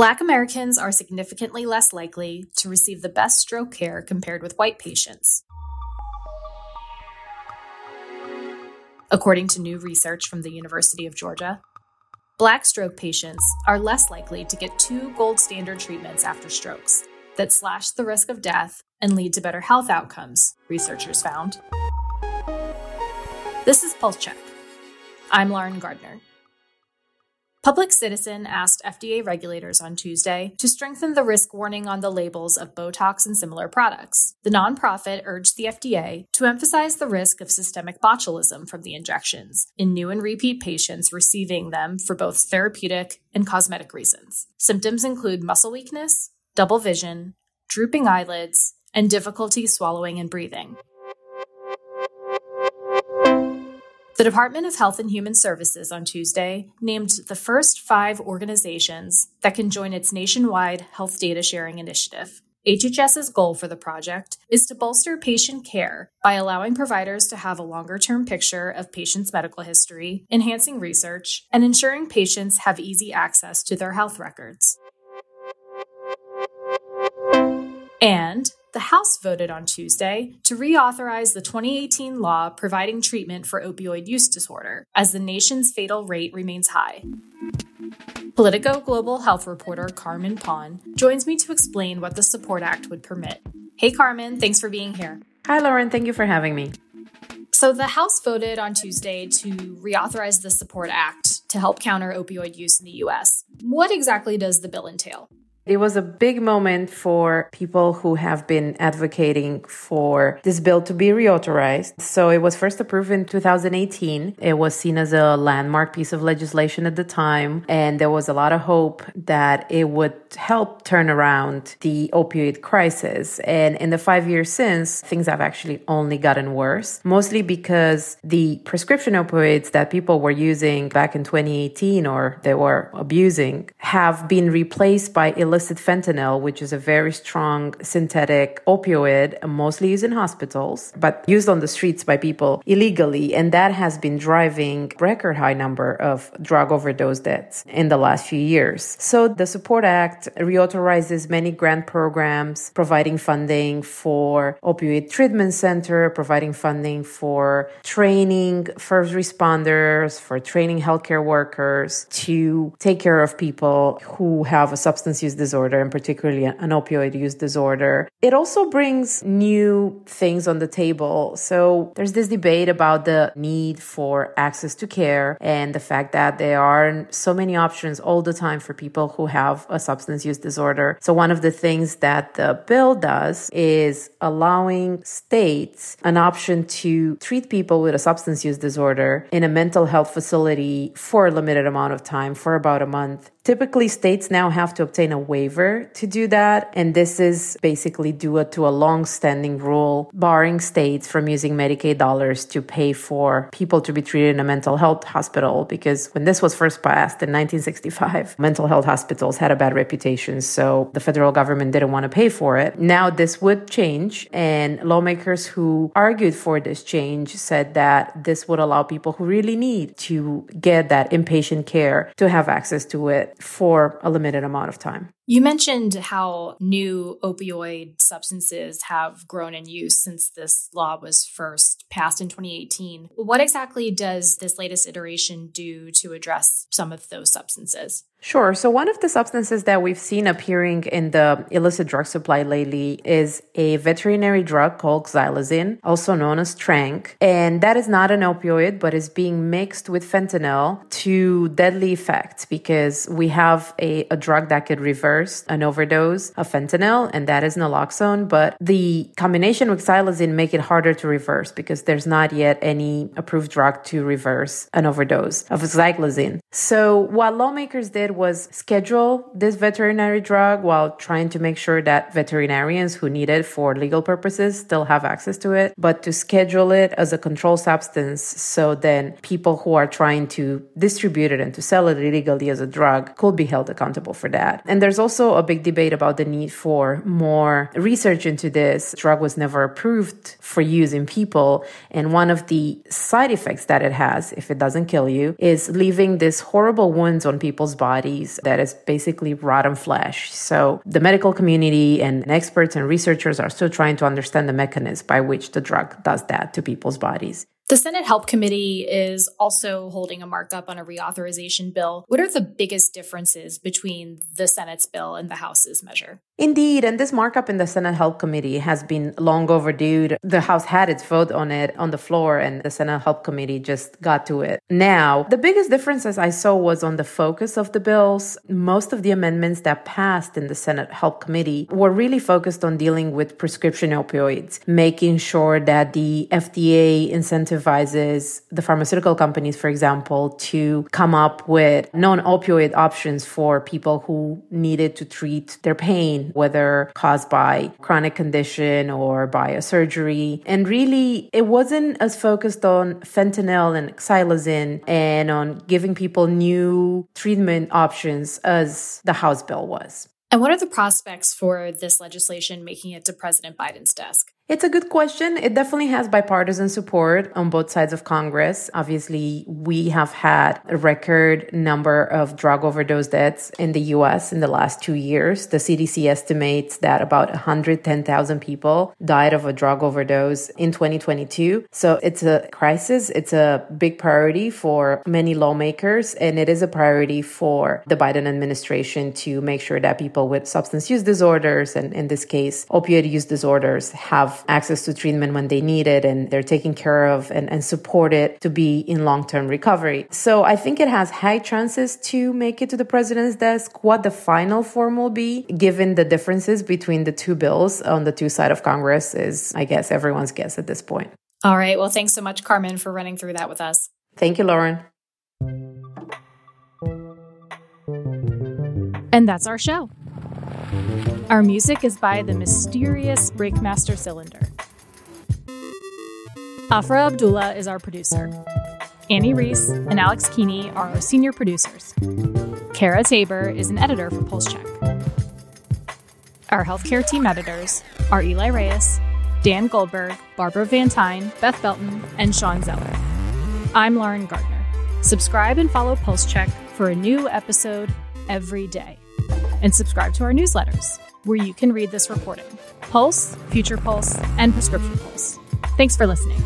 Black Americans are significantly less likely to receive the best stroke care compared with white patients. According to new research from the University of Georgia, Black stroke patients are less likely to get two gold standard treatments after strokes that slash the risk of death and lead to better health outcomes, researchers found. This is Pulse Check. I'm Lauren Gardner. Public Citizen asked FDA regulators on Tuesday to strengthen the risk warning on the labels of Botox and similar products. The nonprofit urged the FDA to emphasize the risk of systemic botulism from the injections in new and repeat patients receiving them for both therapeutic and cosmetic reasons. Symptoms include muscle weakness, double vision, drooping eyelids, and difficulty swallowing and breathing. The Department of Health and Human Services on Tuesday named the first five organizations that can join its nationwide health data sharing initiative. HHS's goal for the project is to bolster patient care by allowing providers to have a longer term picture of patients' medical history, enhancing research, and ensuring patients have easy access to their health records. And the House voted on Tuesday to reauthorize the 2018 law providing treatment for opioid use disorder, as the nation's fatal rate remains high. Politico Global Health reporter Carmen Paun joins me to explain what the Support Act would permit. Hey, Carmen, thanks for being here. Hi, Lauren. Thank you for having me. So, the House voted on Tuesday to reauthorize the Support Act to help counter opioid use in the U.S. What exactly does the bill entail? It was a big moment for people who have been advocating for this bill to be reauthorized. So it was first approved in 2018. It was seen as a landmark piece of legislation at the time. And there was a lot of hope that it would help turn around the opioid crisis. And in the five years since, things have actually only gotten worse, mostly because the prescription opioids that people were using back in 2018 or they were abusing have been replaced by illicit illicit fentanyl, which is a very strong synthetic opioid, mostly used in hospitals, but used on the streets by people illegally. And that has been driving record high number of drug overdose deaths in the last few years. So the Support Act reauthorizes many grant programs, providing funding for opioid treatment center, providing funding for training first responders, for training healthcare workers to take care of people who have a substance use disorder and particularly an opioid use disorder. It also brings new things on the table. So there's this debate about the need for access to care and the fact that there are so many options all the time for people who have a substance use disorder. So one of the things that the bill does is allowing states an option to treat people with a substance use disorder in a mental health facility for a limited amount of time for about a month Typically, states now have to obtain a waiver to do that. And this is basically due to a long standing rule barring states from using Medicaid dollars to pay for people to be treated in a mental health hospital. Because when this was first passed in 1965, mental health hospitals had a bad reputation. So the federal government didn't want to pay for it. Now this would change. And lawmakers who argued for this change said that this would allow people who really need to get that inpatient care to have access to it for a limited amount of time. You mentioned how new opioid substances have grown in use since this law was first passed in 2018. What exactly does this latest iteration do to address some of those substances? Sure. So one of the substances that we've seen appearing in the illicit drug supply lately is a veterinary drug called xylazine, also known as tranq. And that is not an opioid, but is being mixed with fentanyl to deadly effect because we have a, a drug that could reverse an overdose of fentanyl, and that is naloxone. But the combination with xylazine make it harder to reverse because there's not yet any approved drug to reverse an overdose of xylazine. So what lawmakers did did was schedule this veterinary drug while trying to make sure that veterinarians who need it for legal purposes still have access to it, but to schedule it as a controlled substance so then people who are trying to distribute it and to sell it illegally as a drug could be held accountable for that. And there's also a big debate about the need for more research into this. drug was never approved for use in people. And one of the side effects that it has, if it doesn't kill you, is leaving this horrible wounds on people's bodies that is basically rotten flesh. So the medical community and experts and researchers are still trying to understand the mechanism by which the drug does that to people's bodies. The Senate Help Committee is also holding a markup on a reauthorization bill. What are the biggest differences between the Senate's bill and the House's measure? Indeed, and this markup in the Senate Help Committee has been long overdue. The House had its vote on it on the floor, and the Senate Help Committee just got to it. Now, the biggest differences I saw was on the focus of the bills. Most of the amendments that passed in the Senate Help Committee were really focused on dealing with prescription opioids, making sure that the FDA incentivizes the pharmaceutical companies, for example, to come up with non opioid options for people who needed to treat their pain, whether caused by chronic condition or by a surgery. And really, it wasn't as focused on fentanyl and xylazine and on giving people new treatment options as the House bill was. And what are the prospects for this legislation making it to President Biden's desk? It's a good question. It definitely has bipartisan support on both sides of Congress. Obviously, we have had a record number of drug overdose deaths in the US in the last two years. The CDC estimates that about 110,000 people died of a drug overdose in 2022. So it's a crisis. It's a big priority for many lawmakers, and it is a priority for the Biden administration to make sure that people with substance use disorders, and in this case, opioid use disorders, have access to treatment when they need it and they're taken care of and, and supported to be in long term recovery. So I think it has high chances to make it to the president's desk. What the final form will be, given the differences between the two bills on the two sides of Congress, is, I guess, everyone's guess at this point. All right. Well, thanks so much, Carmen, for running through that with us. Thank you, Lauren. And that's our show. Our music is by the mysterious Breakmaster Cylinder. Afra Abdullah is our producer. Annie Reese and Alex Keeney are our senior producers. Kara Tabor is an editor for PulseCheck. Our healthcare team editors are Eli Reyes, Dan Goldberg, Barbara Van Beth Belton, and Shawn Zeller. I'm Lauren Gardner. Subscribe and follow PulseCheck for a new episode every day. And subscribe to our newsletters where you can read this reporting Pulse, Future Pulse, and Prescription Pulse. Thanks for listening.